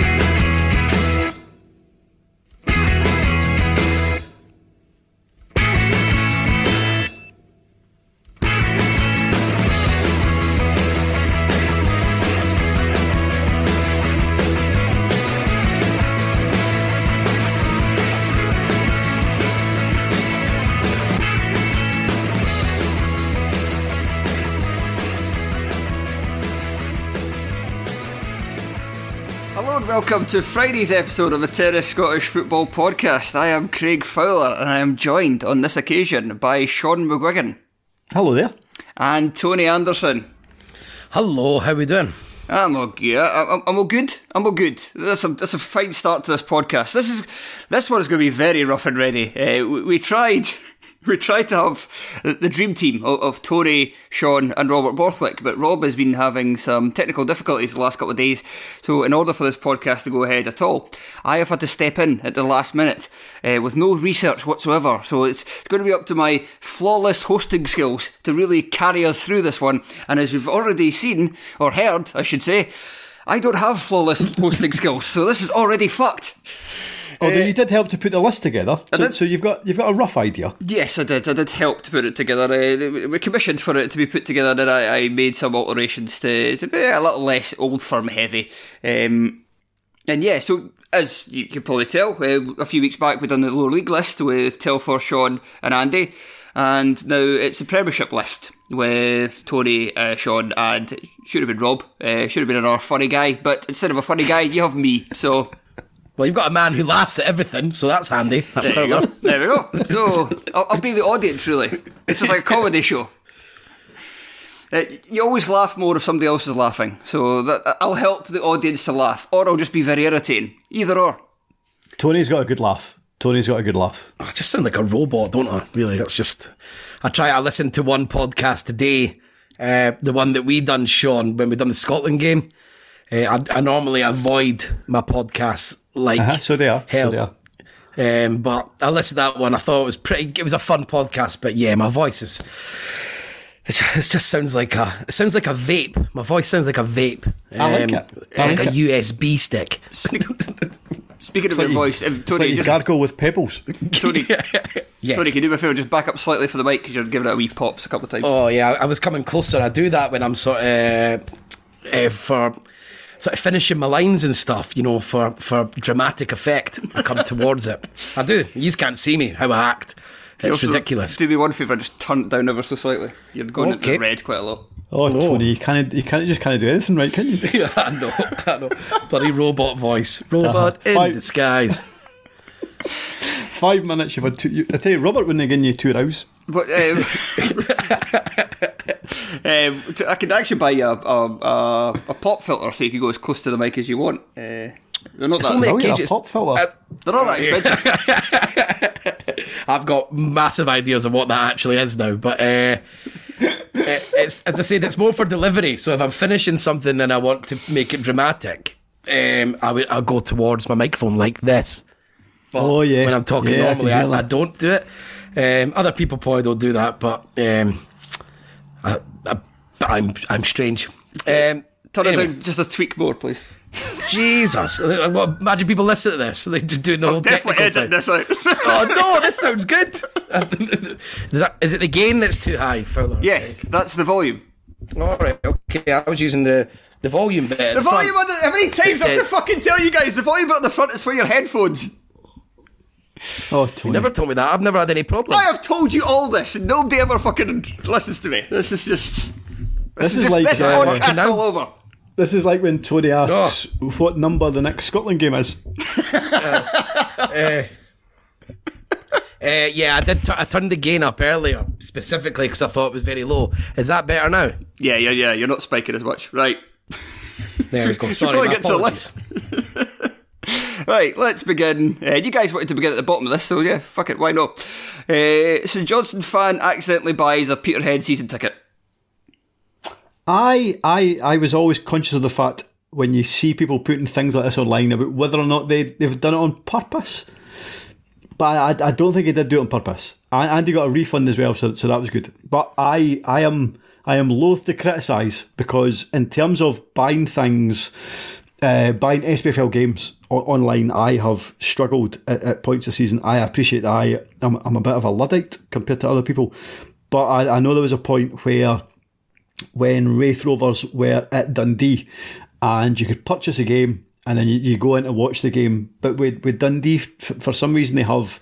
Bye. Welcome to Friday's episode of the Terrace Scottish Football Podcast. I am Craig Fowler and I am joined on this occasion by Sean McGuigan. Hello there. And Tony Anderson. Hello, how we doing? I'm all good. I'm, I'm all good. I'm all good. That's a, that's a fine start to this podcast. This is this one is going to be very rough and ready. Uh, we, we tried we tried to have the dream team of, Tony, Sean, and Robert Borthwick, but Rob has been having some technical difficulties the last couple of days. So, in order for this podcast to go ahead at all, I have had to step in at the last minute uh, with no research whatsoever. So, it's going to be up to my flawless hosting skills to really carry us through this one. And as we've already seen, or heard, I should say, I don't have flawless hosting skills, so this is already fucked. Although uh, you did help to put the list together, so, so, you've got you've got a rough idea. Yes, I did. I did help to put it together. Uh, we commissioned for it to be put together, and I, I made some alterations to, to be a little less old firm heavy. Um, and yeah, so as you can probably tell, uh, a few weeks back we done the lower league list with Telfer, Sean, and Andy, and now it's the Premiership list with Tony, uh, Sean, and should have been Rob. Uh, should have been another funny guy, but instead of a funny guy, you have me. So well, you've got a man who laughs at everything, so that's handy. That's there, we go. there we go. So I'll, I'll, be the audience, really. It's just like a comedy show. Uh, you always laugh more if somebody else is laughing, so that I'll help the audience to laugh, or I'll just be very irritating. Either or. Tony's got a good laugh. Tony's got a good laugh. I just sound like a robot, don't I? Really, that's just. I try. I listened to one podcast today, uh, the one that we done, Sean, when we done the Scotland game. Uh, I, I, normally avoid my podcasts like uh-huh, so they are. Hell. So they are. Um, but I listened to that one. I thought it was pretty. It was a fun podcast. But yeah, my voice is. It just sounds like a. It sounds like a vape. My voice sounds like a vape. I like um, it. I like, like a USB stick. Speaking of your like voice, if Tony, like just gargle with pebbles. Tony, yes. Tony, can you do me a favour? Just back up slightly for the mic because you're giving it a wee pops a couple of times. Oh yeah, I was coming closer. I do that when I'm sort of uh, uh, for sort of finishing my lines and stuff, you know, for, for dramatic effect. I come towards it. I do. You just can't see me, how I act. It's ridiculous. Do me one favour, just turn it down ever so slightly. You're going okay. into red quite a lot. Oh, no. Tony, you can't, you can't, just can't do anything right, can you? yeah, I know, I know. Bloody robot voice. Robot uh-huh. in Five. disguise. Five minutes, you've had two. You, I tell you, Robert wouldn't have given you two hours. But, um, um, I could actually buy a, a, a, a, pop filter so you can go as close to the mic as you want. Uh, they're not it's that. Only a pop filter. Uh, they're not that expensive. I've got massive ideas of what that actually is now, but uh, it, it's as I said, it's more for delivery. So if I'm finishing something and I want to make it dramatic, um, I would I'll go towards my microphone like this. But Oh, yeah. when I'm talking Yeah, normally, can I, I, don't do it. Um, other people probably don't do that, but um, I, I, but I'm I'm strange. Um, Turn anyway, it down just a tweak more, please. Jesus, Uh, imagine people listen to this. They just doing the whole Definitely technical edit side. this out. Oh no, this sounds good. is, that, is it the gain that's too high, Fowler? yes, that's the volume. All right. Okay. I was using the the volume bit. at The front. volume on the. How many times I have to fucking tell you guys? The volume at the front is for your headphones. Oh, Tony. Never told me that. I've never had any problems. I have told you all this, and nobody ever fucking listens to me. This is just. This, This is just like, this uh, podcast now- all over. This is like when Tony asks what number the next Scotland game is. Uh, yeah, I did. T- I turned the gain up earlier specifically because I thought it was very low. Is that better now? Yeah, yeah, yeah. You're not spiking as much, right? There we go. Should Sorry, probably my get to the apologies. Right, let's begin. Uh, you guys wanted to begin at the bottom of this, so yeah, fuck it, why not? Uh, St Johnstone fan accidentally buys a Peterhead season ticket. I, I, I was always conscious of the fact when you see people putting things like this online about whether or not they they've done it on purpose. But I, I don't think he did do it on purpose. And Andy got a refund as well, so, so that was good. But I, I am, I am loath to criticise because in terms of buying things, uh, buying SPFL games online, I have struggled at, at points this season. I appreciate that I, I'm, I'm a bit of a luddite compared to other people, but I, I know there was a point where when Raith Rovers were at Dundee and you could purchase a game and then you, you go in to watch the game. But with, with Dundee, f- for some reason, they have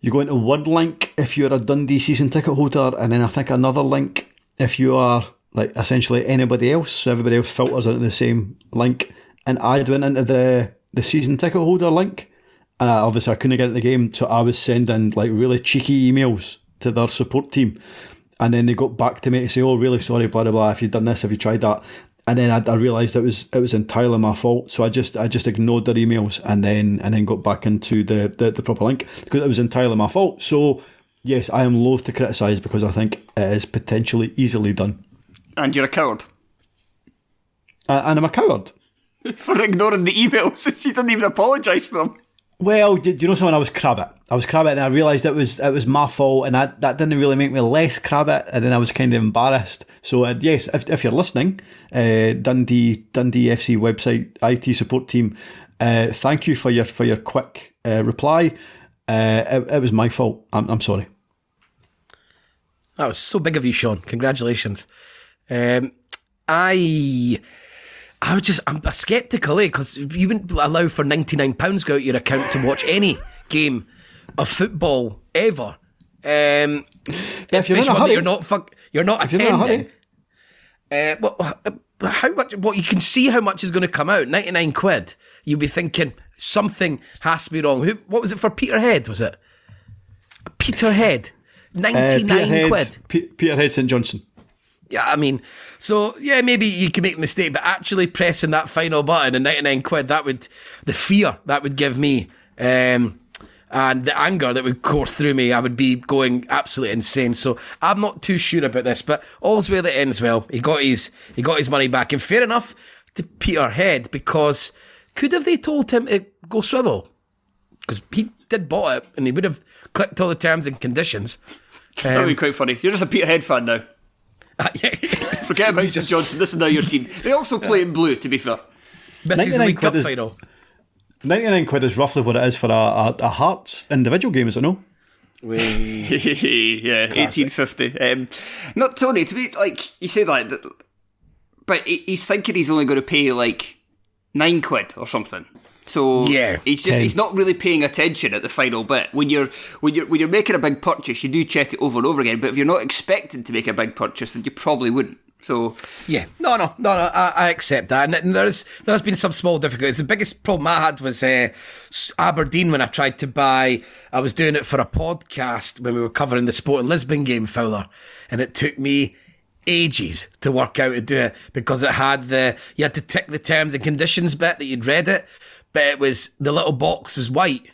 you go into one link if you're a Dundee season ticket holder, and then I think another link if you are like essentially anybody else. So everybody else filters into the same link. And I went into the, the season ticket holder link. And I, obviously, I couldn't get into the game, so I was sending like really cheeky emails to their support team. And then they got back to me to say, "Oh, really sorry, blah blah blah. If you've done this, have you tried that?" And then I, I realised it was it was entirely my fault. So I just I just ignored their emails and then and then got back into the the, the proper link because it was entirely my fault. So yes, I am loath to criticise because I think it is potentially easily done. And you're a coward Uh, and I'm a coward. for ignoring the emails. he didn't even apologise to them. Well, do, do you know something? I was crabbit. I was crabbit, and I realised it was it was my fault, and that, that didn't really make me less crabbit. And then I was kind of embarrassed. So uh, yes, if, if you're listening, uh, Dundee Dundee FC website IT support team, uh, thank you for your for your quick uh, reply. Uh, it, it was my fault. I'm, I'm sorry. That was so big of you, Sean. Congratulations. Um, I, I was just, I'm skeptical, eh? Because you wouldn't allow for ninety nine pounds go out your account to watch any game of football ever. Um, if you're in a especially that hurry- you're not fuck, you're not you're attending. hurry- Uh, well, uh, how much? What you can see how much is going to come out? Ninety nine quid. You'll be thinking something has to be wrong. Who? What was it for? Peterhead was it? Peterhead. Uh, Ninety nine Peterhead, quid. Pe- Peterhead St Johnstone. Yeah, I mean, so yeah, maybe you can make a mistake, but actually pressing that final button and 99 quid, that would, the fear that would give me, um, and the anger that would course through me, I would be going absolutely insane. So I'm not too sure about this, but all's well that ends well. He got his, he got his money back, and fair enough to Peterhead because could have they told him to go swivel? Because he did bought it, and he would have clicked all the terms and conditions. that would be quite funny. You're just a Peterhead fan now. Forget about St Johnstone. This is now your team. They also play in blue, to be fair. This is 99 the League Cup quid is- final. 99 quid is roughly what it is for a, a, a Hearts individual game, is it no? yeah, eighteen fifty. Um, not Tony. To be like you say that, that- but he- he's thinking he's only going to pay like nine quid or something. So Yeah, he's just he's not really paying attention at the final bit. When you're when you're when you're making a big purchase, you do check it over and over again. But if you're not expecting to make a big purchase, then you probably wouldn't. So Yeah, no, no, no, no. I, I accept that, and there's there has been some small difficulties. The biggest problem I had was uh, Aberdeen when I tried to buy. I was doing it for a podcast when we were covering the Sporting Lisbon game, Fowler, and it took me ages to work out to do it because it had the you had to tick the terms and conditions bit that you'd read it, but it was the little box was white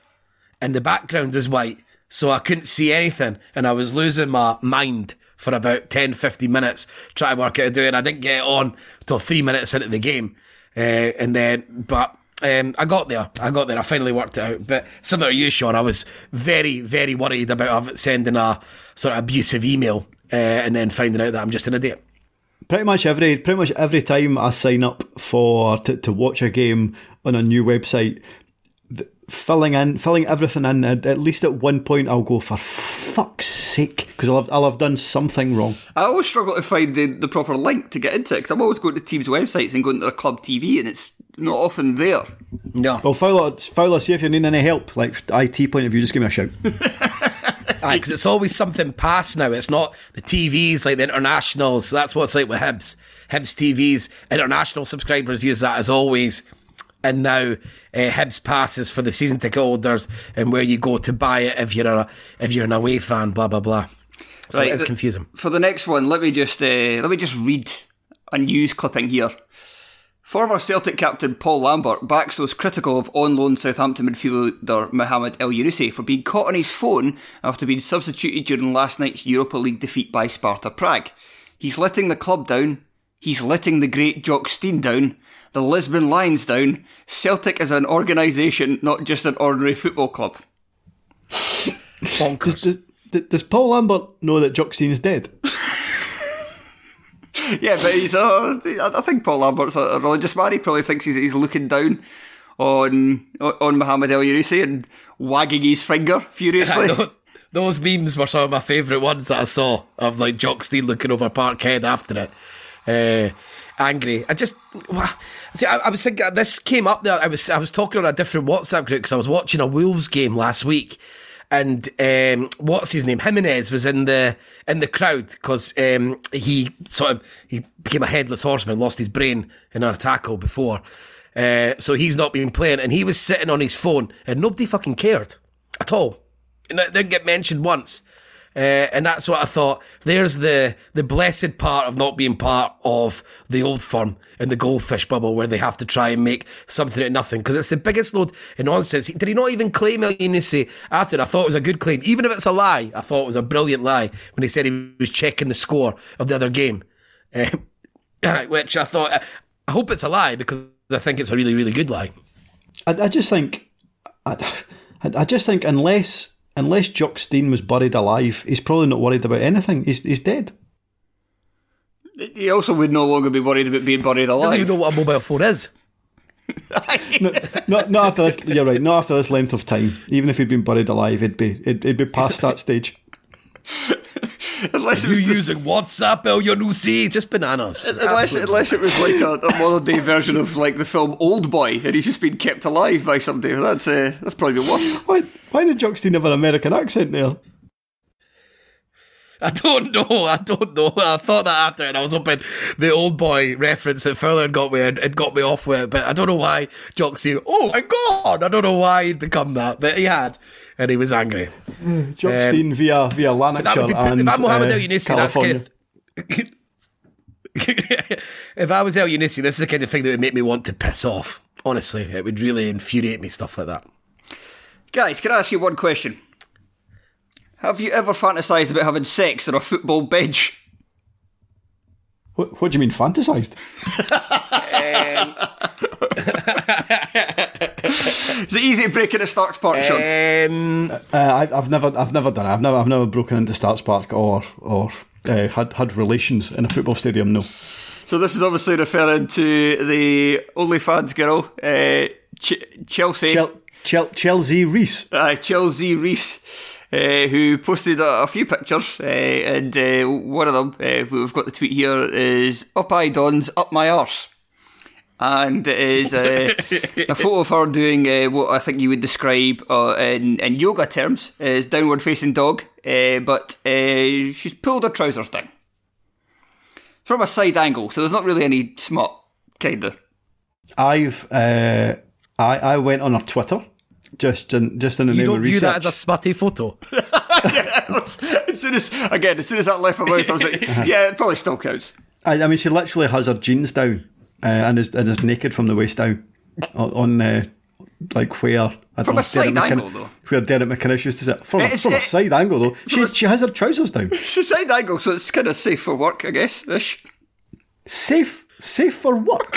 and the background was white, so I couldn't see anything, and I was losing my mind for about 10, 15 minutes trying to work out how and I didn't get on till three minutes into the game. uh, and then but. Um, I got there. I got there. I finally worked it out. But similar to you, Sean, I was very, very worried about sending a sort of abusive email uh, and then finding out that I'm just an idiot. Pretty much every pretty much every time I sign up for to, to watch a game on a new website, th- filling in filling everything in at, at least at one point I'll go for fuck's sake because I'll have, I'll have done something wrong. I always struggle to find the, the proper link to get into it because I'm always going to teams' websites and going to their club TV and it's not often there. No. Well, Fowler, Fowler, see if you need any help, like IT point of view, just give me a shout. because it's always something past now. It's not the TVs like the internationals. That's what it's like with Hibs. Hibs TVs, international subscribers use that as always. And now uh, Hibs passes for the season ticket holders and where you go to buy it if you're a if you're an away fan. Blah blah blah. So Right, it's confusing. For the next one, let me just uh, let me just read a news clipping here. Former Celtic captain Paul Lambert backs those critical of on loan Southampton midfielder Mohamed Elyounoussi for being caught on his phone after being substituted during last night's Europa League defeat by Sparta Prague. He's letting the club down. He's letting the great Jock Stein down. The Lisbon Lions down. Celtic is an organisation, not just an ordinary football club. Does, does, does Paul Lambert know that Jock Stein's dead? Yeah, but he's uh, I think Paul Lambert's a religious man. He probably thinks he's, he's looking down on on Mohammed Elyounoussi and wagging his finger furiously. those, those memes were some of my favourite ones that I saw of like Jock Stein looking over Parkhead after it. Uh, angry. I just see. I, I was thinking this came up there. I was I was talking on a different WhatsApp group because I was watching a Wolves game last week, and um, what's his name? Jimenez was in the in the crowd because um, he sort of he became a headless horseman, lost his brain in a tackle before. Uh, so he's not been playing, and he was sitting on his phone, and nobody fucking cared at all. And it didn't get mentioned once. Uh, and that's what I thought. There's the the blessed part of not being part of the old firm in the goldfish bubble where they have to try and make something out of nothing because it's the biggest load of nonsense. Did he not even claim Elyounoussi after? I thought it was a good claim, even if it's a lie. I thought it was a brilliant lie when he said he was checking the score of the other game, um, which I thought. I hope it's a lie because I think it's a really really good lie. I, I just think, I, I just think unless unless Jock Stein was buried alive, he's probably not worried about anything. He's he's dead. He also would no longer be worried about being buried alive. Doesn't alive. even know what a mobile phone is. Not, not after this. You're right. Not after this length of time. Even if he'd been buried alive, it'd be it'd, it'd be past that stage. unless, it You was, using WhatsApp, El Yunusi? Just bananas. unless, unless it was like a, a modern day version of like the film Old Boy, and he's just been kept alive by somebody. That's uh, that's probably been worse. Why why did Jock Stein have an American accent there? I don't know. I don't know. I thought that after, and I was hoping the old boy reference that further had got me and it got me off with it. But I don't know why Jocksy. Oh my god! I don't know why he'd become that, but he had, and he was angry. Jock Um, Stein via via Lanarkshire That would be and if I'm Mohammed uh, Elyounoussi. That's kind of. if I was Elyounoussi, this is the kind of thing that would make me want to piss off. Honestly, it would really infuriate me. Stuff like that. Guys, can I ask you one question? Have you ever fantasised about having sex on a football bench? What, what do you mean fantasized? Is it easy to break into Starks Park, Sean? Um, Uh, I, I've never I've never done it. I've never I've never broken into Starks Park or or uh, had had relations in a football stadium. No. So this is obviously referring to the OnlyFans girl, uh, Ch- Chelsea, Chel- Chel- Chelsea Reese. uh, Chelsea Reese, uh, who posted a, a few pictures, uh, and uh, one of them, uh, we've got the tweet here, is "Up I Dons, up my arse." And it is uh, a photo of her doing uh, what I think you would describe uh, in, in yoga terms as downward facing dog, uh, but uh, she's pulled her trousers down from a side angle, so there's not really any smut, kinda. I've uh, I I went on her Twitter just in just in the you name don't of view research. that as a smutty photo. as soon as again, as soon as that left my mouth, I was like, yeah, it probably still counts. I, I mean, she literally has her jeans down uh, and is and is naked from the waist down on, on uh, like where I don't From know, a side Derek angle, though. Where Derek McInnes used to sit from, a, It's- from a side angle though. She a- she has her trousers down. It's a side angle, so it's kind of safe for work, I guess. Ish. Safe safe for work.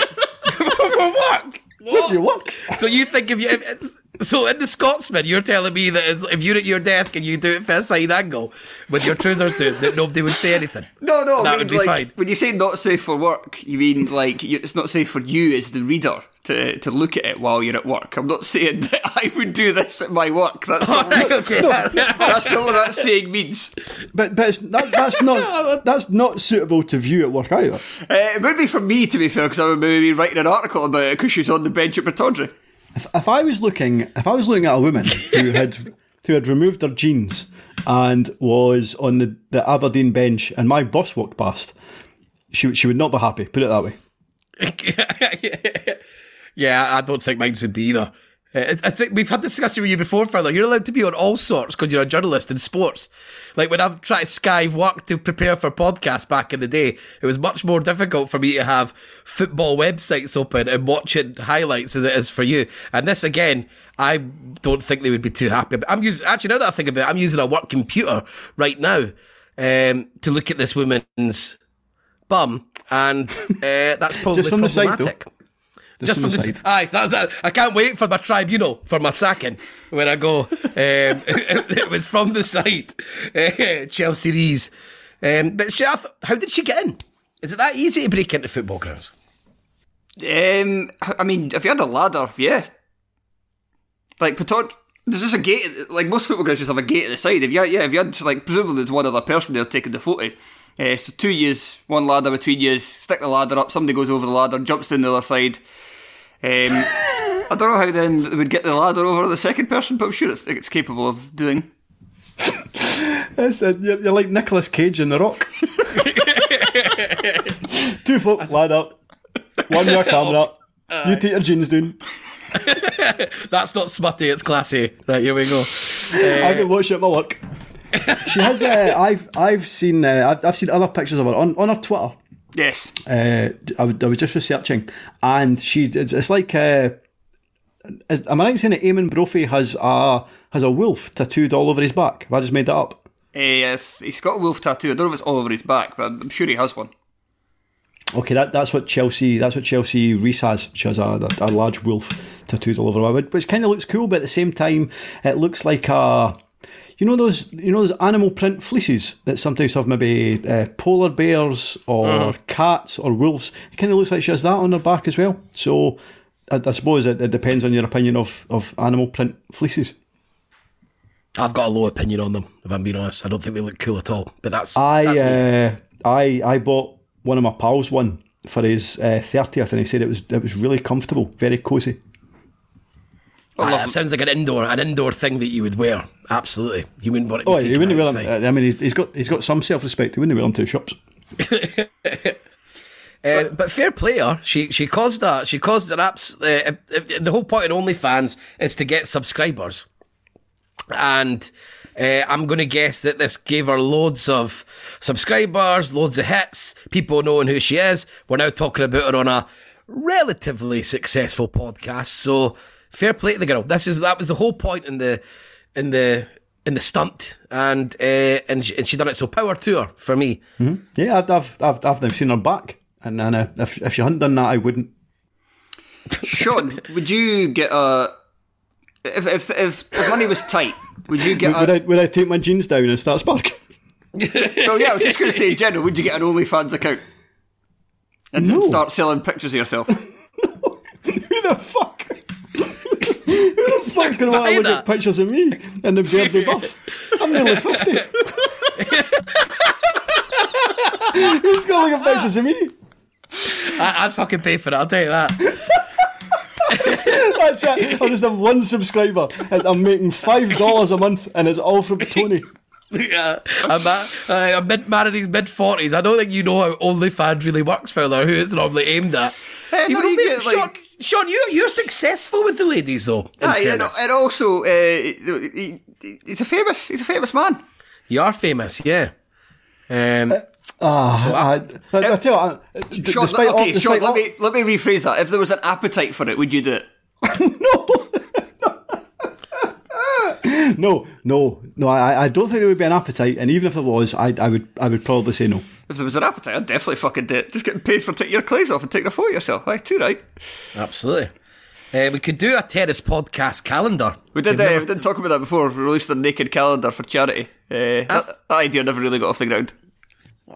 for work. Where do you work? So you think if you if it's, so in the Scotsman, you're telling me that if you're at your desk and you do it first side angle with your trousers down, that nobody would say anything. No, no, that I mean, would be like, fine. when you say not safe for work, you mean like it's not safe for you as the reader to, to look at it while you're at work. I'm not saying that I would do this at my work. That's not, what, okay. that's not what that saying means. But but it's, that, that's not that's not suitable to view at work either. Uh, it would be for me, to be fair, because I would maybe be writing an article about it because she's on the bench at Pittodrie. If, if I was looking if I was looking at a woman who had who had removed her jeans and was on the, the Aberdeen bench and my boss walked past, she she would not be happy. Put it that way. yeah, I don't think mine would be either. Uh, It's, we've had this discussion with you before, Fowler. You're allowed to be on all sorts because you're a journalist in sports. Like when I'm trying to skive work to prepare for podcasts back in the day, it was much more difficult for me to have football websites open and watching highlights as it is for you. And this again, I don't think they would be too happy. But I'm using actually now that I think about it, I'm using a work computer right now um, to look at this woman's bum, and uh, that's probably Just from the side, though. Problematic. Just from the side. Aye, that, that, I can't wait for my tribunal for my sacking when I go. Um, it, it was from the side, uh, Chelsea Rees. Um, but she, th- how did she get in? Is it that easy to break into football grounds? Um, I mean, if you had a ladder, yeah. Like Petard, there's just a gate. Like most football grounds, just have a gate at the side. If you had, yeah, if you had like presumably there's one other person there taking the photo. Uh, so two years, one ladder between years. Stick the ladder up. Somebody goes over the ladder, jumps down the other side. Um, I don't know how then they would get the ladder over the second person, but I'm sure it's, it's capable of doing. It's, uh, you're, you're like Nicolas Cage in The Rock. Two folk, lad up. One your camera. you take your jeans down. That's not smutty, it's classy. Right, here we go. I can watch it at my work. She has. Uh, I've I've seen uh, I've, I've seen other pictures of her on, on her Twitter. Yes. Uh, I, was- I was just researching, and she it's, it's like. Uh, is, am I right saying that Eamonn Brophy has a has a wolf tattooed all over his back? Have I just made that up? Uh, yes, he's got a wolf tattoo. I don't know if it's all over his back, but I'm sure he has one. Okay, that, that's what Chelsea. That's what Chelsea Reese has. She has a, a, a large wolf tattooed all over her, which kind of looks cool, but at the same time, it looks like a. You know those, you know those animal print fleeces that sometimes have maybe uh, polar bears or cats or wolves. It kind of looks like she has that on her back as well. So, I, I suppose it, it depends on your opinion of, of animal print fleeces. I've got a low opinion on them, if I'm being honest. I don't think they look cool at all. But that's. I that's uh, I I bought one of my pals one for his uh, thirtieth, and he said it was it was really comfortable, very cosy. Aye, that sounds like an indoor, an indoor thing that you would wear. Absolutely, you wouldn't want it. Oh, be he wouldn't wear outside. them. I mean, he's, he's got he's got some self respect. He wouldn't wear them to the shops. Uh, but fair player, she she caused that. She caused an apps. Uh, uh, the whole point in OnlyFans is to get subscribers, and uh, I'm going to guess that this gave her loads of subscribers, loads of hits, people knowing who she is. We're now talking about her on a relatively successful podcast. So fair play to the girl. This is that was the whole point in the in the in the stunt, and uh, and she, and she done it. So power to her for me. Yeah, I've I've I've, I've never seen her back, and, and uh, if if she hadn't done that, I wouldn't. Sean, would you get a if if if, if money was tight? Would you get Would a? I would I take my jeans down and start sparking? Oh yeah, I was just going to say in general. Would you get an OnlyFans account and, and No. start selling pictures of yourself? Who the fuck? Who going to want to look at pictures of me in the bearded buff? I'm nearly fifty. Who's going to look at pictures of me? I, I'd fucking pay for it. I'll tell you that. That's it. I just have one subscriber, and I'm making five dollars a month, and it's all from Tony. Yeah, I'm, uh, I'm mid married, he's mid forties. I don't think you know how OnlyFans really works, fella. Who it's normally aimed at. Eh, no, Even you get, like- Sean, Sean, you you're successful with the ladies though. in Aye, and, and also, uh, he, he's a famous. He's a famous man. you are famous, yeah. Um, Ah, So I, I- I, I tell you, I, d- Sean, despite all, okay, Sean, despite all, let me let me rephrase that. If there was an appetite for it, would you do it? no, no, no, no. I, I don't think there would be an appetite, and even if there was, I, I would, I would probably say no. If there was an appetite, I'd definitely fucking do it. Just getting paid for taking your clothes off and taking a photo of yourself. Aye, too right. Absolutely. Uh, we could do a terrace podcast calendar. We did. We've Uh, never- we didn't talk about that before. We released a naked calendar for charity. Uh, that, that idea never really got off the ground.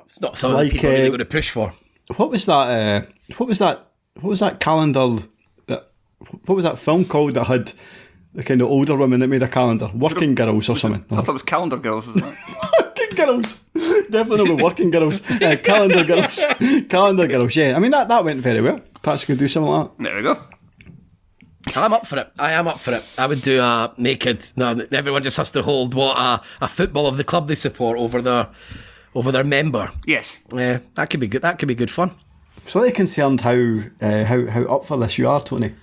It's not something Like, that people are really uh, going to push for. What was that? Uh, what was that? What was that calendar? That what was that film called that had the kind of older women that made a calendar? Working Girls or something? I thought it was Calendar Girls, wasn't it? Working Girls. Definitely not Working Girls. Uh, calendar Girls. calendar Girls. Yeah, I mean that that went very well. Perhaps we could do something like that. there we go. I'm up for it. I am up for it. I would do a naked. No, everyone just has to hold what a, a football of the club they support over their over their member. Yes. Yeah, that could be good. That could be good fun. Slightly concerned how uh, how how up for this you are, Tony.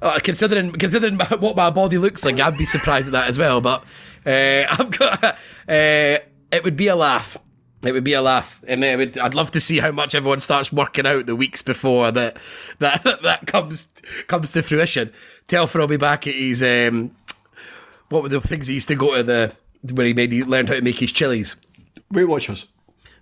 Uh, considering considering what my body looks like, I'd be surprised at that as well. But uh, I've got uh, it would be a laugh. It would be a laugh, and it would, I'd love to see how much everyone starts working out the weeks before that that that comes comes to fruition. Telfer will be back at his um, what were the things he used to go to the where he made he learned how to make his chilies. Weight Watchers.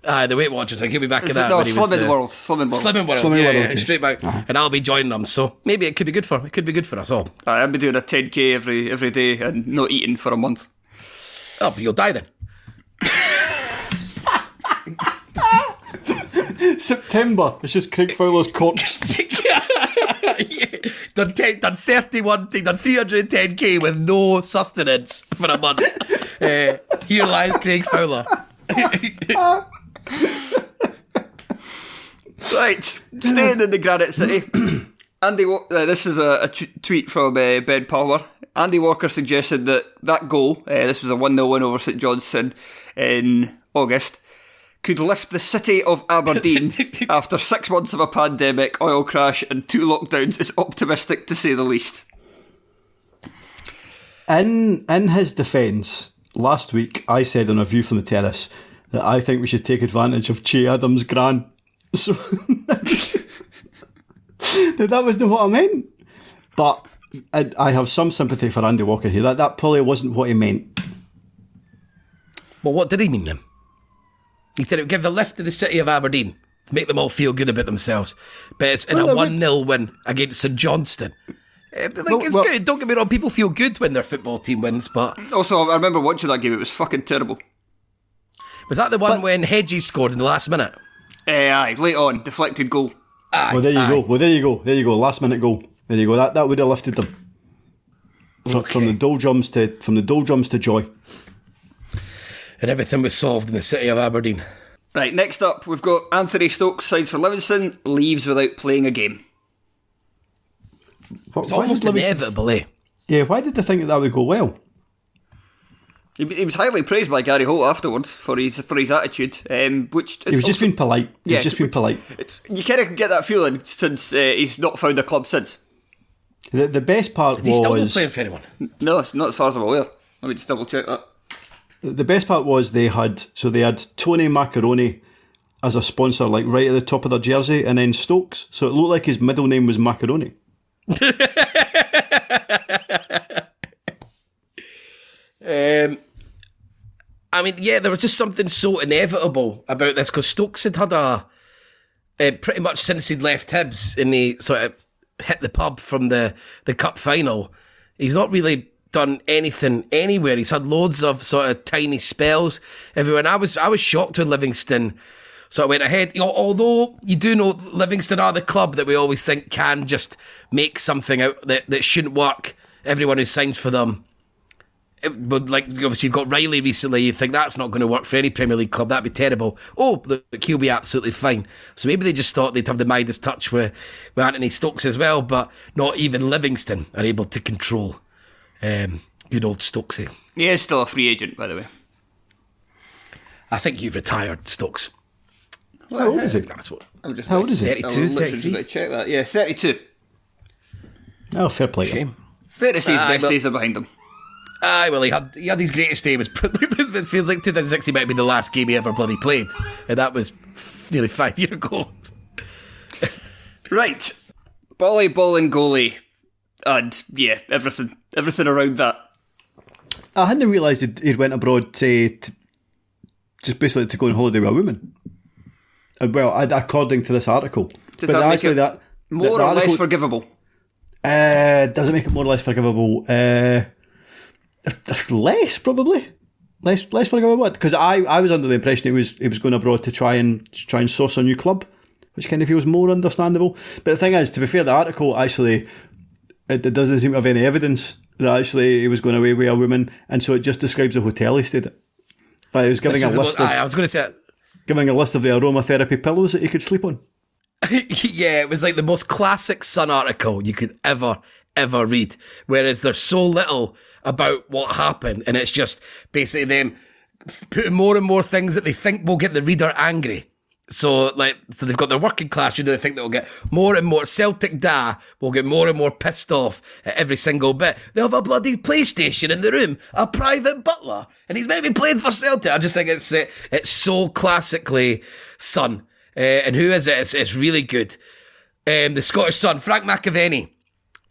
Ah, the Weight Watchers. Like he'll be back at Is it- that. no, when he was Slim in the- World. Slim in World. Slimming World. Slimming yeah, World, yeah, yeah. straight back, and I'll be joining them. So maybe it could be good for it could be good for us all. I'll be doing a 10k every every day and not eating for a month. Oh, but you'll die then. September. It's just Craig Fowler's corpse. done, 10, done 31, done 310k with no sustenance for a month. uh, here lies Craig Fowler. Right, staying in the Granite City. Andy, uh, this is a, a t- tweet from uh, Ben Palmer. Andy Walker suggested that that goal, uh, this was a 1 0 win over St Johnstone in August, could lift the city of Aberdeen after six months of a pandemic, oil crash, and two lockdowns is optimistic to say the least. In in his defence, last week I said on a view from the terrace that I think we should take advantage of Che Adams' gran. So that was not what I meant. But I, I have some sympathy for Andy Walker here. That that probably wasn't what he meant. Well, what did he mean then? He said it would give the lift to the city of Aberdeen to make them all feel good about themselves. But it's in Well, a 1 0 win against St Johnstone. Eh, but, like, Well, it's well- good. Don't get me wrong. People feel good when their football team wins. But Also, I remember watching that game, it was fucking terrible. was that the one when Hedges scored in the last minute? Uh, aye, late on, deflected goal. Aye, Well, there you aye. go. Well, there you go. There you go. Last minute goal. There you go. That that would have lifted them from, from the doldrums to from the doldrums to joy. And everything was solved in the city of Aberdeen. Right, next up, we've got Anthony Stokes signs for Livingston, leaves without playing a game. Why- It's almost inevitable, eh? Yeah, why did they think that, that would go well? He, he was highly praised by Gary Holt afterwards for his for his attitude, um, which He was just being polite. He Yeah, was just being polite. It's, you kind of get that feeling since uh, he's not found a club since. The, the best part Is he still not playing for anyone? No, it's not as far as I'm aware. Let me just double check that. The best part was they had so they had Tony Macaroni as a sponsor, like right at the top of their jersey, and then Stokes. So it looked like his middle name was Macaroni. Um, I mean, yeah, there was just something so inevitable about this because Stokes had had a uh, pretty much since he'd left Hibs and he sort of hit the pub from the the cup final. He's not really done anything anywhere. He's had loads of sort of tiny spells everywhere. And I was I was shocked when Livingston sort of went ahead. You know, although you do know Livingston are the club that we always think can just make something out that, that shouldn't work. Everyone who signs for them it, but like obviously you've got Riley recently. You think that's not going to work for any Premier League club? That'd be terrible. Oh, look, he'll be absolutely fine. So maybe they just thought they'd have the Midas touch with with Anthony Stokes as well, but not even Livingston are able to control um, good old Stokesy. He is still a free agent, by the way. I think you've retired, Stokes. How old is he? That's what. I'm just How old is he? 32, literally 33? to check that. Yeah, 32. Oh, fair play. Shame. Fair to say his Aye, best but- days are behind him. Aye, well, he had he had his greatest day. Was it feels like 2016 might have been the last game he ever bloody played, and that was f- nearly five years ago. Right. Bolly, ball and goalie. And, yeah, everything. Everything around that. I hadn't realised he'd, he'd went abroad to, to just basically to go on holiday with a woman. Uh, Well, I- according to this article, Does but that make actually it that More the or less forgivable? Uh, does it make it more or less forgivable? Uh, less probably. Less less forgivable because I, I was under the impression he was he was going abroad to try and try and source a new club, which kind of feels more understandable. But the thing is, to be fair, the article actually it, it doesn't seem to have any evidence that actually he was going away with a woman, and so it just describes the hotel he stayed at. But he was giving This a list most- of I was going to say, giving a list of the aromatherapy pillows that he could sleep on. yeah, it was like the most classic Sun article you could ever, ever read. Whereas there's so little about what happened, and it's just basically them putting more and more things that they think will get the reader angry. So, like, so they've got their working class, you know, they think they'll get more and more. Celtic Da will get more and more pissed off at every single bit. They have a bloody PlayStation in the room, a private butler, and he's meant to be playing for Celtic. I just think it's uh, it's so classically Sun. Uh, and who is it? It's, it's really good. Um, the Scottish Sun, Frank McAvennie,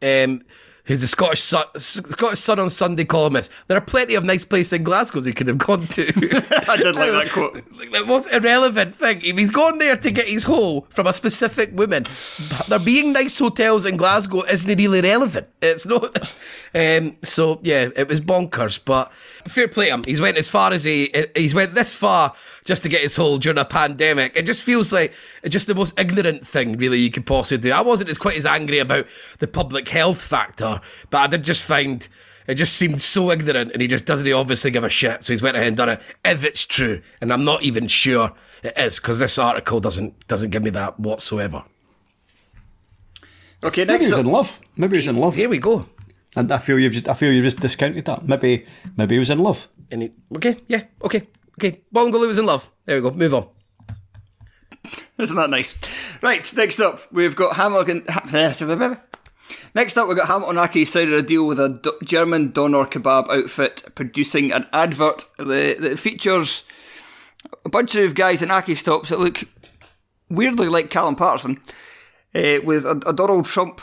um, who's the Scottish Sun, Scottish Sun on Sunday columnist. There are plenty of nice places in Glasgow he could have gone to. I did like that quote. like the most irrelevant thing. If he's gone there to get his hole from a specific woman, there being nice hotels in Glasgow isn't really relevant. It's not. Um, so yeah, it was bonkers. But fair play to him. He's went as far as he. He's went this far just to get his hole during a pandemic. It just feels like it's just the most ignorant thing really you could possibly do. I wasn't as quite as angry about the public health factor, but I did just find. It just seemed so ignorant, and he just doesn't he obviously give a shit. So he's went ahead and done it. If it's true, and I'm not even sure it is, because this article doesn't doesn't give me that whatsoever. Okay, Maybe next he was up. in love. Maybe he's in love. Here we go. And I feel you've just I feel you've just discounted that. Maybe maybe he was in love. And he, okay, yeah, okay, okay. Bongaloo was in love. There we go. Move on. Isn't that nice? Right, next up, we've got Hamilton. Next up, we've got Hamilton Accies signed a deal with a do- German doner kebab outfit producing an advert that, that features a bunch of guys in Aki stops that look weirdly like Callum Paterson uh, with a, a Donald Trump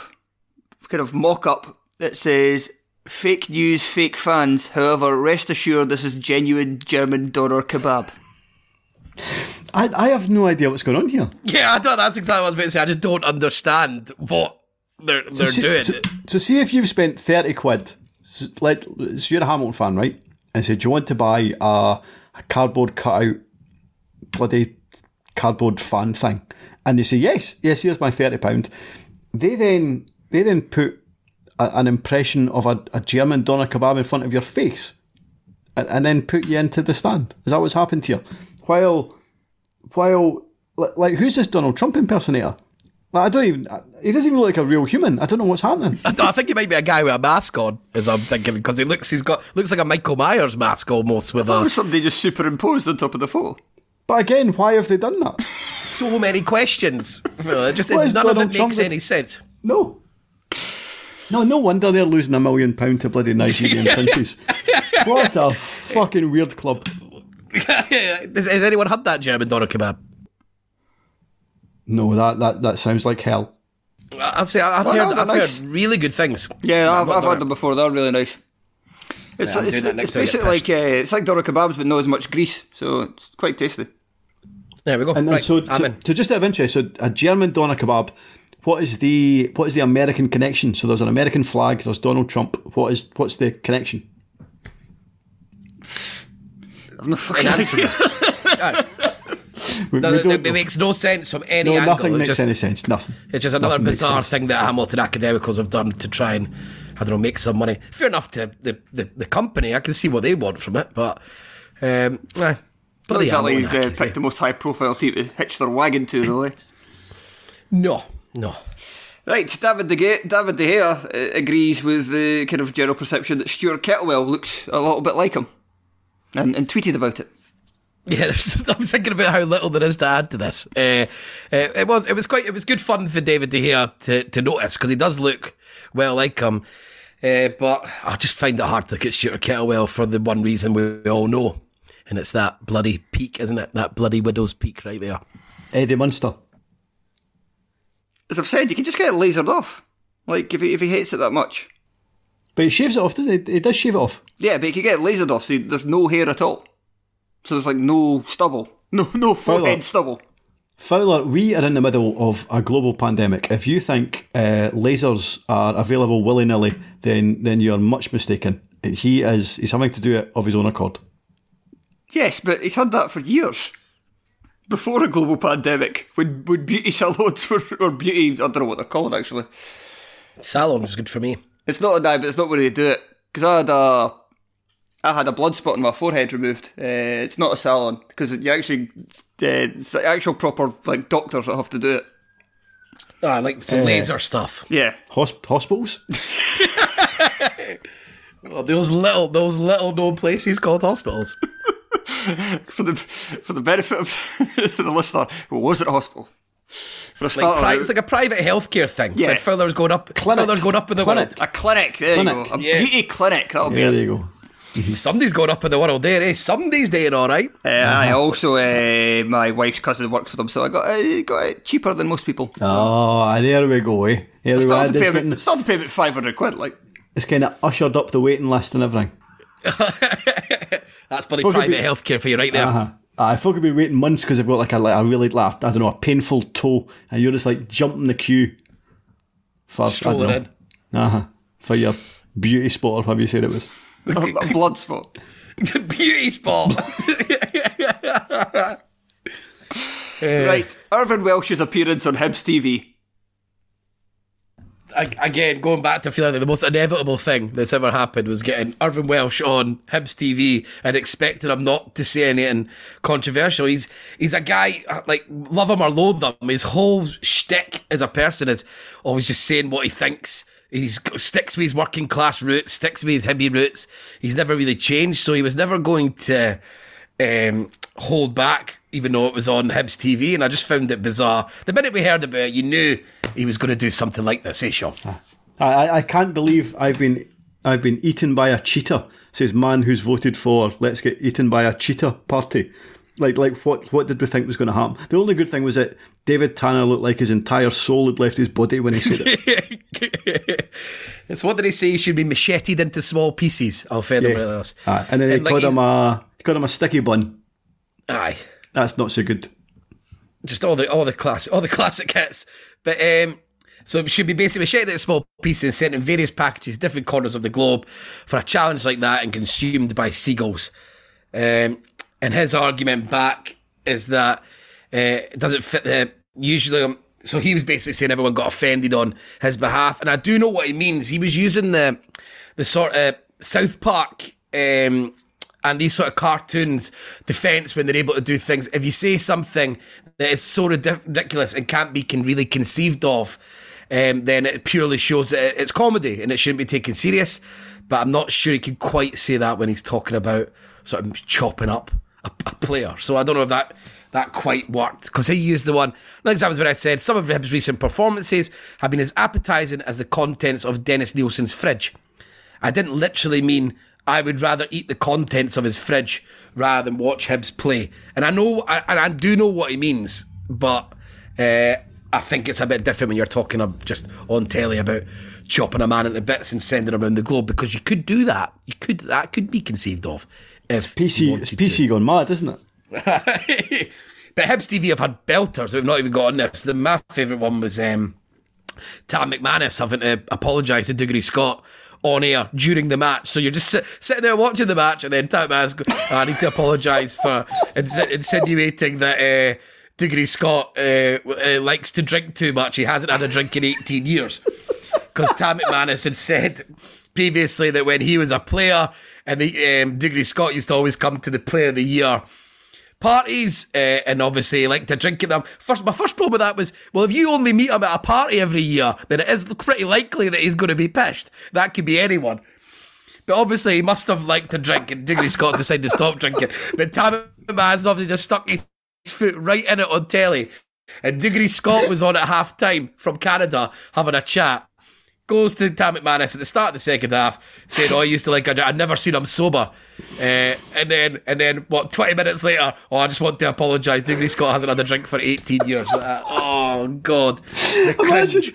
kind of mock up that says fake news, fake fans. However, rest assured this is genuine German doner kebab. I I have no idea what's going on here. Yeah, I don't. That's exactly what I was about to say. I just don't understand what they're they're see, doing. So, so see if you've spent thirty quid. s- Like, so you're a Hamilton fan, right? And said you want to buy a, a cardboard cutout, bloody cardboard fan thing, and they say yes, yes, here's my thirty pound. They then they then put a, an impression of a, a German doner kebab in front of your face, and, and then put you into the stand. Is that what's happened here? While while li- like who's this Donald Trump impersonator? Like, I don't even. He doesn't even look like a real human. I don't know what's happening. I, I think he might be a guy with a mask on, as I'm thinking, because he looks he's got looks like a Michael Myers mask almost with Or a, somebody just superimposed on top of the photo. But again, why have they done that? so many questions. Just What is none of Donald it Trump makes with- any sense. No. No, no wonder they're losing a million pound to bloody Nigerian princes. What a fucking weird club. has, has anyone had that German doner kebab? No, that, that, that sounds like hell. I'd say I've, Well, heard, no, they're I've nice. heard really good things. Yeah, I've, I've had them before. They're really nice. It's, Yeah, I'm it's, doing that next it's time I get basically like uh, it's like doner kebabs, but not as much grease, so it's quite tasty. There we go. And then right, so, I'm so, in. so just out of interest, so a German doner kebab, what is the what is the American connection? So there's an American flag, there's Donald Trump. What is what's the connection? I've no fucking In idea. answer. We, No, we it, it makes no sense from any no, angle. nothing It's makes just, any sense. Nothing. It's just another Nothing bizarre thing that Hamilton Academicals have done to try and, I don't know, make some money. Fair enough to the, the, the company. I can see what they want from it, but. Um, eh, Not bloody exactly Hamilton uh, picked the most high profile team to hitch their wagon to, though. Eh? No, no. Right, David De, Gea, David De Gea uh, agrees with the kind of general perception that Stuart Kettlewell looks a little bit like him, and, and tweeted about it. Yeah, there's, I was thinking about how little there is to add to this. Uh, uh, it was it was quite it was good fun for David De Gea to, to notice because he does look well like him. Uh, but I just find it hard to look at Stuart Kettlewell for the one reason we all know, and it's that bloody peak, isn't it? That bloody widow's peak right there. Eddie Munster. As I've said, you can just get it lasered off. Like if he, if he hates it that much. But he shaves it off, doesn't he? He does shave it off. Yeah, but you can get it lasered off, so there's no hair at all. So there's like no stubble, no no forehead Further. stubble. Fowler, we are in the middle of a global pandemic. If you think uh, lasers are available willy nilly, then then you are much mistaken. He is he's having to do it of his own accord. Yes, but he's had that for years. Before a global pandemic, when, when beauty salons were, or beauty, I don't know what they're called actually. Salon was good for me. It's not a dye, but it's not where you do it. Because I had a, I had a blood spot on my forehead removed. Uh, it's not a salon because you actually, uh, it's the actual proper like doctors that have to do it. Ah, like the laser stuff. Yeah, Hosp- hospitals? Oh, those little, those little known places called hospitals. for the for the benefit of the listener who was at a hospital. For a Like starter, pri- it's like a private healthcare thing. Yeah. But Fowler's going up. Clinic. Fowler's going up in the Clinic. world. a clinic. There Clinic. you go. A Yeah. beauty clinic. That'll be Yeah, it. there you go. Somebody's going up in the world there, eh? Somebody's doing all right. Uh, I also, uh, my wife's cousin works for them, so I got uh, got it cheaper than most people. Oh, there we go, eh? Here we go. Started to, pay It's, about, getting, started to pay about 500 quid, like. it's kind of ushered up the waiting list and everything. That's bloody Fuck, private it'd be- healthcare for you right there. Uh-huh. Uh, if I could be waiting months because they've got like a, like a really, like, I don't know, a painful toe, and you're just like jumping the queue for, Strolling in. uh-huh, for your beauty spot, or have you said it was? a, a blood spot. The beauty spot. Right. Irvine Welsh's appearance on Hibs TV. Ag- Again, going back to feeling like the most inevitable thing that's ever happened was getting Irvine Welsh on Hibs TV and expecting him not to say anything controversial. He's he's a guy uh, like love him or loathe him. His whole shtick as a person is always just saying what he thinks. He sticks with his working class roots, sticks with his hippie roots. He's never really changed, so he was never going to um, hold back, even though it was on Hibs TV. And I just found it bizarre. The minute we heard about it, you knew he was going to do something like this, eh, Sean? I, I- can't believe I've been I've been eaten by a cheetah. Says man who's voted for let's get eaten by a cheetah party. Like like what what did we think was going to happen? The only good thing was that David Tanner looked like his entire soul had left his body when he said it. it's what did he say? He should be macheted into small pieces. I'll him Yeah. with. Aye, and then he And, like, called him a he called him a sticky bun. Aye. That's not so good. just all the all the class all the classic hits. But um, so it should be basically macheted into small pieces and sent in various packages, different corners of the globe, for a challenge like that and consumed by seagulls. Um, and his argument back is that uh, it doesn't fit the usually. Um, so he was basically saying everyone got offended on his behalf, and I do know what he means. He was using the the sort of South Park. Um, and these sort of cartoons defense when they're able to do things. If you say something that is so ridic- ridiculous and can't be can really conceived of, um, then it purely shows that it's comedy and it shouldn't be taken serious. But I'm not sure he can quite say that when he's talking about sort of chopping up a, a player. So I don't know if that that quite worked because he used the one. Example is when I said some of his recent performances have been as appetizing as the contents of Dennis Nilsen's fridge. I didn't literally mean I would rather eat the contents of his fridge rather than watch Hibs play. And I know, I- and I do know what he means, but uh, I think it's a bit different when you're talking of just on telly about chopping a man into bits and sending him around the globe because you could do that. You could that could be conceived of if PC it's to. PC gone mad, isn't it? but Hibs TV have had belters. We've not even got on this. The, my favourite one was um, Tam McManus having to apologise to Dougray Scott on air during the match. So you're just sit, sitting there watching the match, and then Tam McManus, go, "Oh, I need to apologise for ins- insinuating that. Uh, Dougray Scott uh, uh, likes to drink too much. He hasn't had a drink in 18 years. Because Tam McManus had said previously that when he was a player and the um, Dougray Scott used to always come to the Player of the Year parties, uh, and obviously he liked to drink at them. First, my first problem with that was, well, if you only meet him at a party every year, then it is pretty likely that he's going to be pissed. That could be anyone. But obviously, he must have liked to drink, and Dougray Scott decided to stop drinking. But Tam McManus obviously just stuck his foot right in it on telly. And Dougray Scott was on at half time from Canada having a chat. Goes to Tam McManus at the start of the second half, saying, "Oh, I used to like. I'd, I'd never seen him sober." Uh, and then, and then, what? Twenty minutes later, oh, I just want to apologise. Dougray Scott hasn't had a drink for eighteen years. Oh God, the cringe.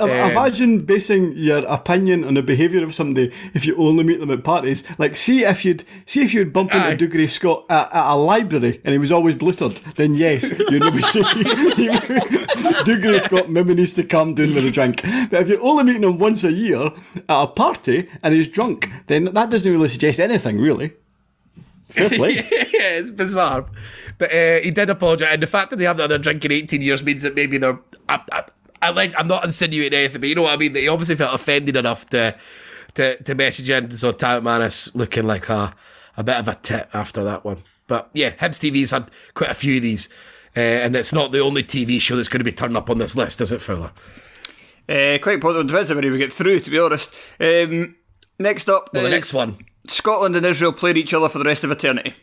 Um, Imagine basing your opinion on the behaviour of somebody if you only meet them at parties. Like, see if you'd see if you'd bump into. Dougray Scott at, at a library and he was always bluttered. Then yes, you'd be saying Dougray Scott maybe needs to calm down with a drink. But if you're only meeting him once a year at a party and he's drunk, then that doesn't really suggest anything, really. Fair play. yeah, it's bizarre. But uh, he did apologise, and the fact that they haven't had a drink in 18 years means that maybe they're. I, I, I like, I'm not insinuating anything, but you know what I mean? That he obviously felt offended enough to to, to message in. So Tam McManus looking like a, a bit of a tit after that one. But yeah, Hibs TV's had quite a few of these. Uh, and it's not the only TV show that's going to be turned up on this list, is it, Fowler? Uh, quite positive. Depends how many we get through, to be honest. Um, next up, Well, the next one. Scotland and Israel played each other for the rest of eternity.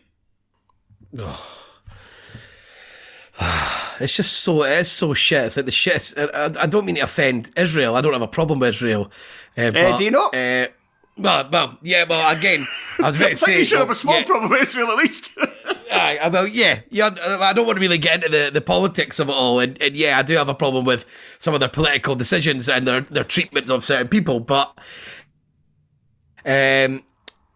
It's just so it is so shit. It's like the shit. I, I don't mean to offend Israel. I don't have a problem with Israel. Uh, but, do you not? Uh, well, well, yeah. Well, again, I was about to say. you should have a small yeah, problem with Israel at least. Aye, uh, well, yeah, yeah. I don't want to really get into the, the politics of it all, and, and yeah, I do have a problem with some of their political decisions and their their treatments of certain people, but um,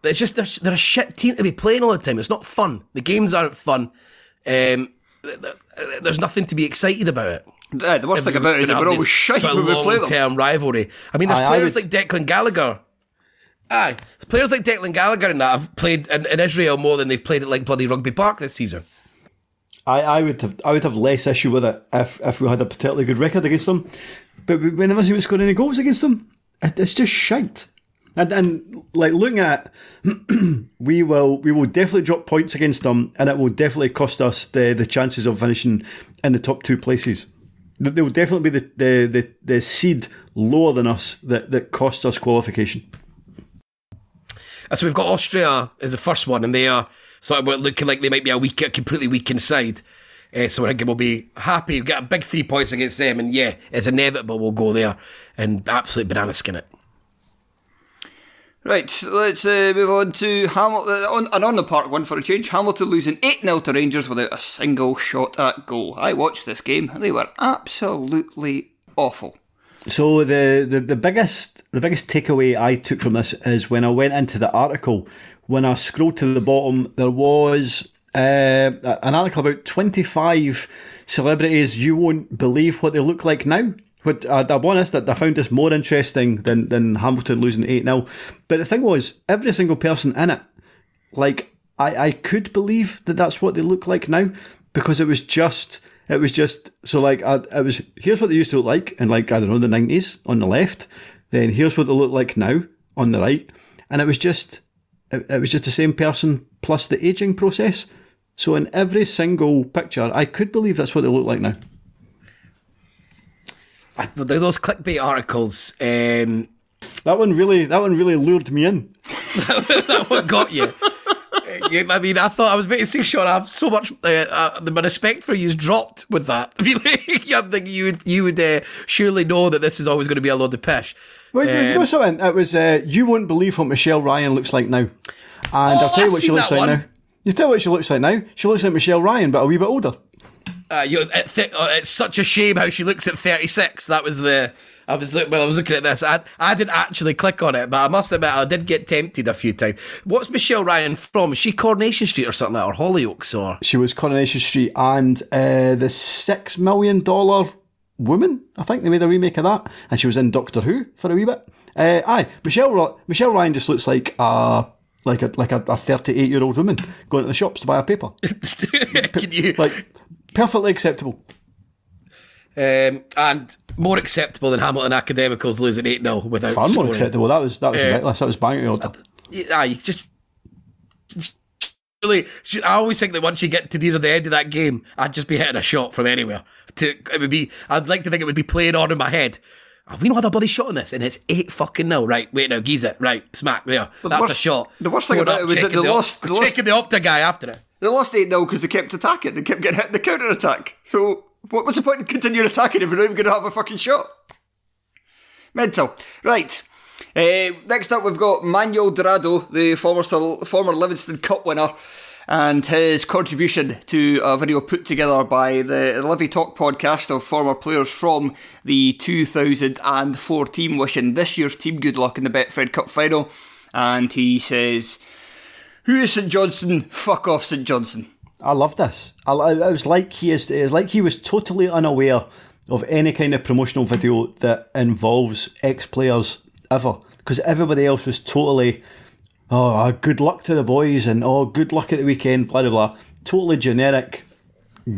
it's just they're, they're a shit team to be playing all the time. It's not fun. The games aren't fun. Um, there's nothing to be excited about it. Aye, the worst thing about it is we're always shite when we play them. term rivalry. I mean, there's Aye, players would- like Declan Gallagher. Aye, players like Declan Gallagher and that have played in, in Israel more than they've played at like bloody Rugby Park this season. I, I would have I would have less issue with it if, if we had a particularly good record against them. But we we never seem to score any goals against them. It, it's just shite. And and like looking at we will we will definitely drop points against them and it will definitely cost us the, the chances of finishing in the top two places. They will definitely be the, the, the, the seed lower than us that, that cost us qualification. Uh, So we've got Austria as the first one, and they are sort of looking like they might be a weak, a completely weak inside. Uh, so I think we'll be happy. We've got a big three points against them, and yeah, it's inevitable we'll go there and absolutely banana skin it. Right, let's uh, move on to Hamilton. On, and on the park one for a change, Hamilton losing 8 0 to Rangers without a single shot at goal. I watched this game, they were absolutely awful. So the, the, the biggest the biggest takeaway I took from this is when I went into the article. When I scrolled to the bottom, there was uh, an article about twenty five celebrities you won't believe what they look like now. But uh, I'll honest, that I found this more interesting than than Hamilton losing eight 0 But the thing was, every single person in it, like I I could believe that that's what they look like now because it was just it was just so like I, it was here's what they used to look like in like I don't know the nineties on the left, then here's what they look like now on the right, and it was just it, it was just the same person plus the aging process. So in every single picture, I could believe that's what they look like now. I, those clickbait articles, um, That one really that one really lured me in. that what got you. Uh, I mean, I thought I was about to say, Sean, I have so much. Uh, uh, my respect for you is dropped with that. I mean, I'm thinking you would, you would uh, surely know that this is always going to be a load of pish. Well, you know Um, something? It was uh, you won't believe what Michelle Ryan looks like now, and I'll tell you I've what she looks like one. now. You tell what she looks like now. She looks like Michelle Ryan, but a wee bit older. Uh, you know, it th- uh, it's such a shame how she looks at 36. That was the. I was well. I was looking at this. I I didn't actually click on it, but I must admit I did get tempted a few times. What's Michelle Ryan from? Is she Coronation Street or something, like, or Hollyoaks, or She was Coronation Street and uh, the six million dollar woman. I think they made a remake of that, and she was in Doctor Who for a wee bit. Uh, aye, Michelle Michelle Ryan just looks like a like a like a thirty eight year old woman going to the shops to buy a paper. can you? like perfectly acceptable. Um, and more acceptable than Hamilton Academicals losing eight 0 without Far more scoring. acceptable. That was that was Uh, ridiculous. That was banging order. Yeah, you just. Really, I always think that once you get to near the end of that game, I'd just be hitting a shot from anywhere. To it would be, I'd like to think it would be playing on in my head. Have we not had a bloody shot on this? And it's eight fucking nil. Right, wait now, Giza. Right, smack there. the That's a shot. the worst thing Going about up, it was that checking they the op- lost- they lost- checking the Opta guy after it. They lost 8 0 because they kept attacking. They kept getting hit in the counter attack. So, what was the point in continuing attacking if we're not even going to have a fucking shot? Mental. Right. Uh, next up, we've got Manuel Dorado, the former, former Livingston Cup winner. and his contribution to a video put together by the Livy Talk podcast of former players from the 2004 team, wishing this year's team good luck in the Betfred Cup final. And he says, Who is St Johnstone? Fuck off, St Johnstone. I love this. I, I, it was like he is. It was like he was totally unaware of any kind of promotional video that involves ex players ever, because everybody else was totally, oh, good luck to the boys and oh, good luck at the weekend, blah blah blah. Totally generic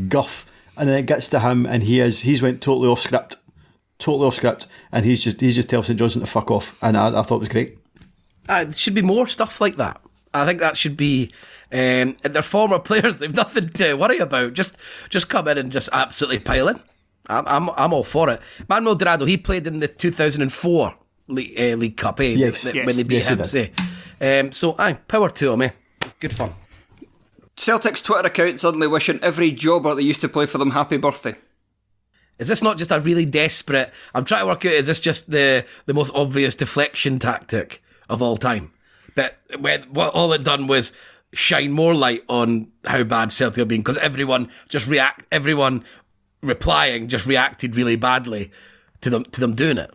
guff, and then it gets to him, and he is he's went totally off script, totally off script, and he's just he's just telling St Johnstone to fuck off, and I, I thought it was great. Uh, there should be more stuff like that. I think that should be. Um, they're former players; they've nothing to worry about. Just, just come in and just absolutely pile in. I'm, I'm, I'm all for it. Manuel Dorado, he played in the 2004 League, uh, League Cup, eh? Yes, the, yes. when they beat Yes, him, say. Um, so, aye, power to him, eh? Good fun. Celtic's Twitter account suddenly wishing every jobber that used to play for them happy birthday. Is this not just a really desperate? I'm trying to work out. Is this just the the most obvious deflection tactic of all time? But when what all it done was shine more light on how bad Celtic have been because everyone just react. Everyone replying just reacted really badly to them to them doing it.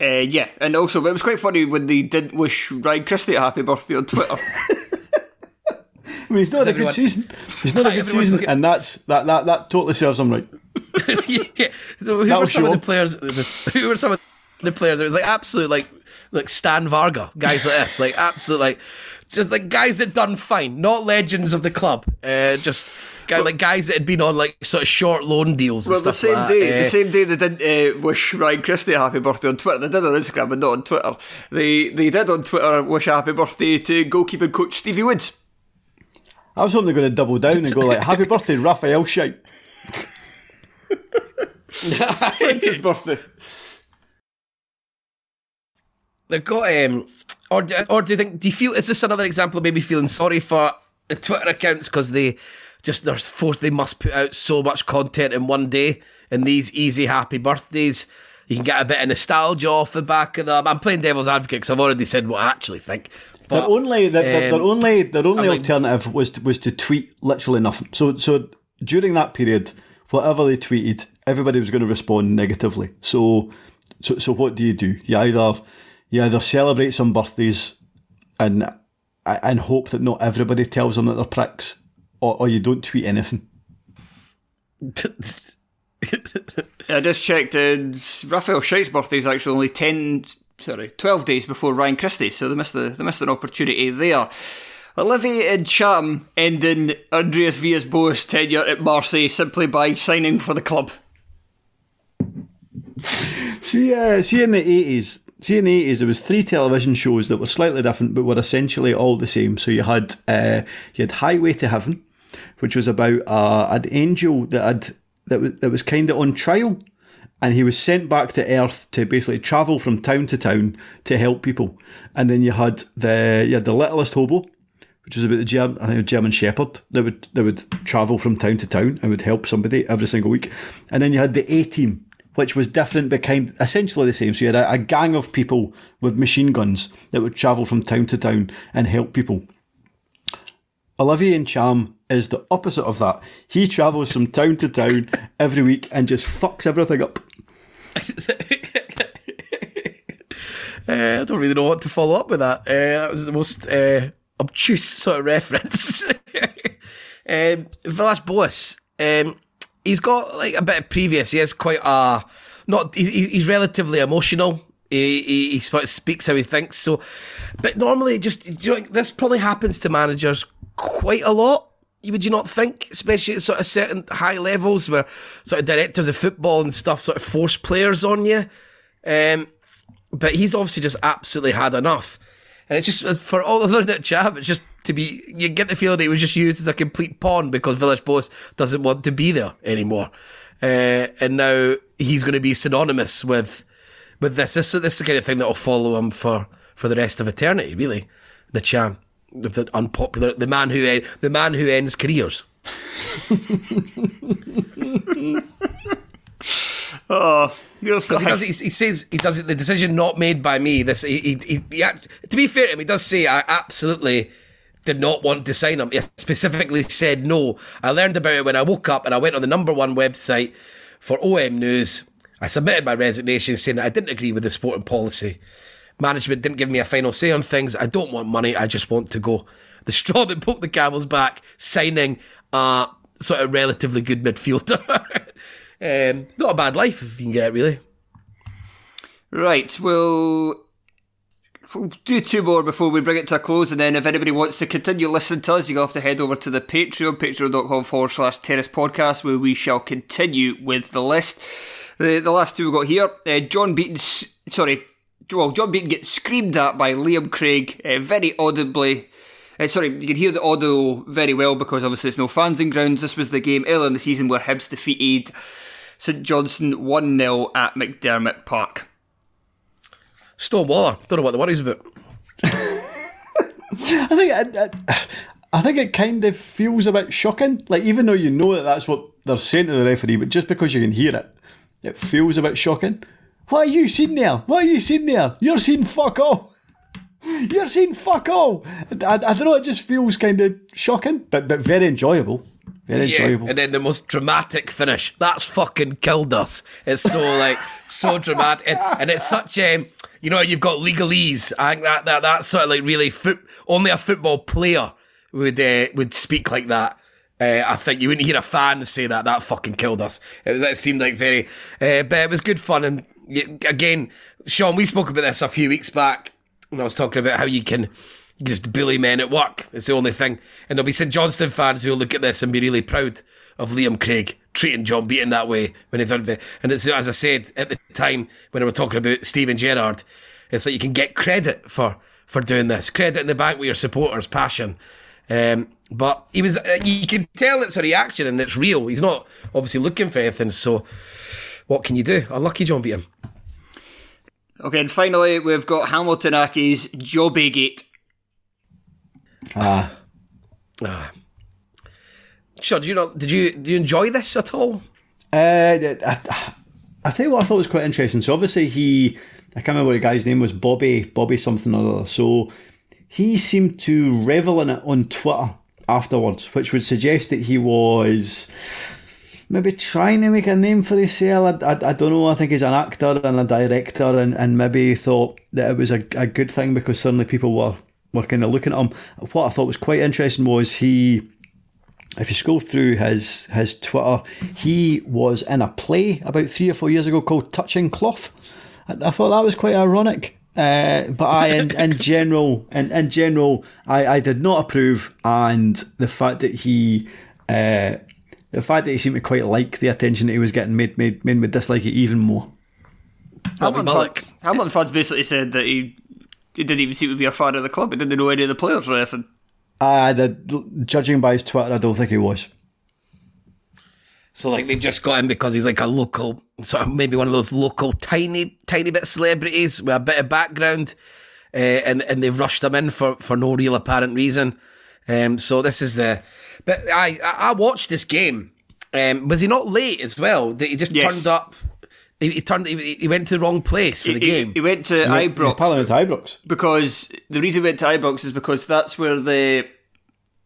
Uh, yeah, and also it was quite funny when they didn't wish Ryan Christie a happy birthday on Twitter. I mean, he's not had a good season. He's not a good season, looking- and that's that that that totally serves him right. yeah. So who That'll were some show of the players? Who were some of the players? It was like absolute like like Stan Varga guys like this, like absolutely, like just like guys that done fine, not legends of the club. Uh, just guy, like guys that had been on like sort of short loan deals. And well, the same like day, that. the Uh, same day they didn't uh, wish Ryan Christie a happy birthday on Twitter. They did on Instagram, but not on Twitter. They they did on Twitter wish a happy birthday to goalkeeping coach Stevie Woods. I was hoping they're going to double down and go like, "Happy birthday, Raphael Shite." It's his birthday. They've got um, or do, or do you think? Do you feel is this another example of maybe feeling sorry for the Twitter accounts because they just they're forced they must put out so much content in one day and these easy happy birthdays. You can get a bit of nostalgia off the back of them. I'm playing devil's advocate because I've already said what I actually think. Their But, only their, their, their um, only their only I'm like- alternative was to, was to tweet literally nothing. So so during that period, whatever they tweeted, everybody was going to respond negatively. So so so what do you do? You either you either celebrate some birthdays and and hope that not everybody tells them that they're pricks, or, or you don't tweet anything. I just checked. Uh, Rafael Scheidt's birthday is actually only ten, sorry, twelve days before Ryan Christie's, so they missed the, they missed an opportunity there. Olivier Ntcham ending André Villas-Boas' tenure at Marseille simply by signing for the club. See, uh, see in the eighties, the eighties, there was three television shows that were slightly different, but were essentially all the same. So you had uh, you had Highway to Heaven, which was about uh, an angel that had that was, that was kind of on trial, and he was sent back to Earth to basically travel from town to town to help people. And then you had the you had the Littlest Hobo, which was about the German, I think a German Shepherd that would that would travel from town to town and would help somebody every single week. And then you had the A Team, which was different but kind essentially the same. So you had a, a gang of people with machine guns that would travel from town to town and help people. Olivier Ntcham is the opposite of that. He travels from town to town every week and just fucks everything up. Uh, I don't really know what to follow up with that. Uh, that was the most uh, obtuse sort of reference. um, Villas Boas, um, he's got like a bit of previous. He has quite a not. He's, he's relatively emotional. He, he, he sort of speaks how he thinks. So, but normally, just you know, this probably happens to managers quite a lot. Would you not think, especially at sort of certain high levels where sort of directors of football and stuff sort of force players on you? Um, but he's obviously just absolutely had enough. And it's just for all other than Chab, it's just to be. You get the feeling he was just used as a complete pawn because Villas-Boas doesn't want to be there anymore, uh, and now he's going to be synonymous with with this. This, this is the kind of thing that will follow him for for the rest of eternity. Really, the Cham, the, unpopular, the man who the man who ends careers. Oh, he does, he, he says he does it. The decision not made by me. This he, he, he, he to be fair to him, he does say I absolutely did not want to sign him. He specifically said no. I learned about it when I woke up and I went on the number one website for OM News. I submitted my resignation saying I didn't agree with the sporting policy. Management didn't give me a final say on things. I don't want money. I just want to go. The straw that broke the camel's back, signing a sort of relatively good midfielder. um, not a bad life if you can get it, really. Right, we'll, we'll do two more before we bring it to a close, and then if anybody wants to continue listening to us, you'll have to head over to the Patreon, patreon.com forward slash terrace podcast, where we shall continue with the list. The, the last two we've got here, uh, John Beaton, sorry, well, John Beaton gets screamed at by Liam Craig uh, very audibly. Uh, sorry, you can hear the audio very well because obviously there's no fans in grounds. This was the game earlier in the season where Hibs defeated St Johnstone 1 0 at McDiarmid Park. Stonewaller, don't know what the worries about. I think I, I, I think it kind of feels a bit shocking. Like even though you know that that's what they're saying to the referee, but just because you can hear it, it feels a bit shocking. What are you seeing there? What are you seeing there? You're seeing fuck all. You're seeing fuck all. I, I don't know. It just feels kind of shocking, but but very enjoyable. Very Yeah, enjoyable. and then the most dramatic finish. That's fucking killed us. It's so like so dramatic, and, and it's such a you know you've got legalese. I think that that that's sort of like really foot. Only a football player would uh, would speak like that. Uh, I think you wouldn't hear a fan say that. That fucking killed us. It was. Seemed like very, uh, but it was good fun. And again, Sean, we spoke about this a few weeks back when I was talking about how you can just bully men at work. It's the only thing. And there'll be St Johnstone fans who'll look at this and be really proud of Liam Craig treating John Beaton that way when he done it. And it's as I said at the time when we were talking about Steven Gerrard, it's like you can get credit for for doing this. Credit in the bank with your supporters' passion. Um, but he was, uh, you can tell it's a reaction and it's real. He's not obviously looking for anything. So what can you do? Unlucky John Beaton. Okay, and finally, we've got Hamilton Accies Jobby Gate. ah, Ah. Sure, did you not, did you, did you enjoy this at all? Uh, I, I tell you what I thought was quite interesting. So obviously he, I can't remember what the guy's name was, Bobby, Bobby something or other. So he seemed to revel in it on Twitter afterwards, which would suggest that he was maybe trying to make a name for himself. I, I, I don't know. I think he's an actor and a director, and, and maybe thought that it was a, a good thing because suddenly people were, were kind of looking at him. What I thought was quite interesting was he if you scroll through his his Twitter, he was in a play about three or four years ago called Touching Cloth. I, I thought that was quite ironic. Uh, but I, in, in general, in, in general, I, I did not approve, and the fact that he, uh, the fact that he seemed to quite like the attention that he was getting made made made me dislike it even more. Hamilton Mullock. fans, Hamilton basically said that he, he didn't even seem to be a fan of the club. He didn't know any of the players or anything. I did, judging by his Twitter, I don't think he was. So like they've just got him because he's like a local, sort of maybe one of those local tiny, tiny bit celebrities with a bit of background, uh, and and they've rushed him in for for no real apparent reason. Um, so this is the, but I I I watched this game. Um, was he not late as well? That he just Yes. turned up. He, he turned. He, he went to the wrong place for the He- he, game. he went to Ibrox Parliament Ibrox. because the reason he went to Ibrox is because that's where the,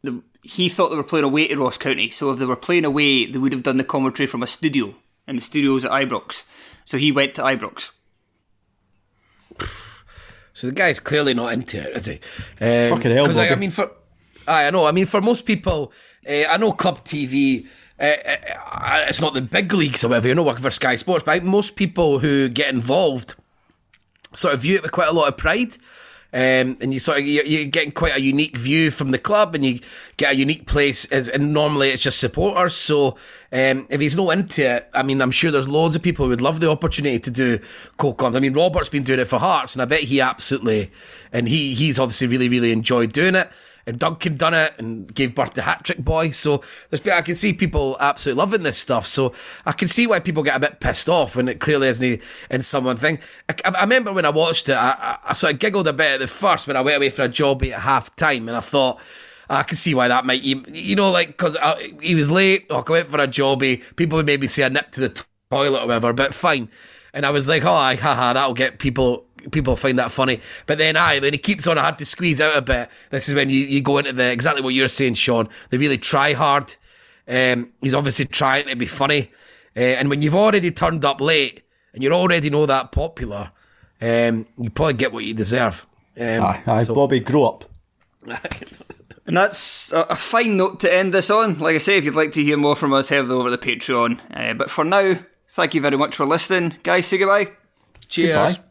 the he thought they were playing away to Ross County. So if they were playing away, they would have done the commentary from a studio, and the studio's at Ibrox. So he went to Ibrox. So the guy's clearly not into it, is he? Um, Fucking hell, 'cause I, I mean, for I, I know. I mean, for most people, uh, I know club TV. Uh, it's not the big leagues, or whatever. You're not working for Sky Sports, but I think most people who get involved sort of view it with quite a lot of pride. Um, and you sort of you're, you're getting quite a unique view from the club, and you get a unique place. As, and normally it's just supporters. So um, if he's not into it, I mean, I'm sure there's loads of people who would love the opportunity to do co-coms. I mean, Robert's been doing it for Hearts, and I bet he absolutely, and he he's obviously really really enjoyed doing it. And Duncan done it and gave birth to Hat Trick Boy. So there's I can see people absolutely loving this stuff. So I can see why people get a bit pissed off when it clearly isn't in someone thing. I, I remember when I watched it, I, I, I sort of giggled a bit at the first when I went away for a job at half time, and I thought. I can see why that might, you know, like, because uh, he was late, or I went for a jobby. People would maybe say a nip to the toilet or whatever, but fine. And I was like, oh, aye, haha, that'll get people people find that funny. But then, I then he keeps on, I had to squeeze out a bit. This is when you, you go into the exactly what you're saying, Sean. They really try hard. Um, he's obviously trying to be funny, uh, and when you've already turned up late and you're already know that popular, um, you probably get what you deserve. Um, Aye, aye, so- Bobby, grow up. And that's a, a fine note to end this on. Like I say, if you'd like to hear more from us, head over to the Patreon. Uh, but for now, thank you very much for listening. Guys, say goodbye. Cheers. Goodbye.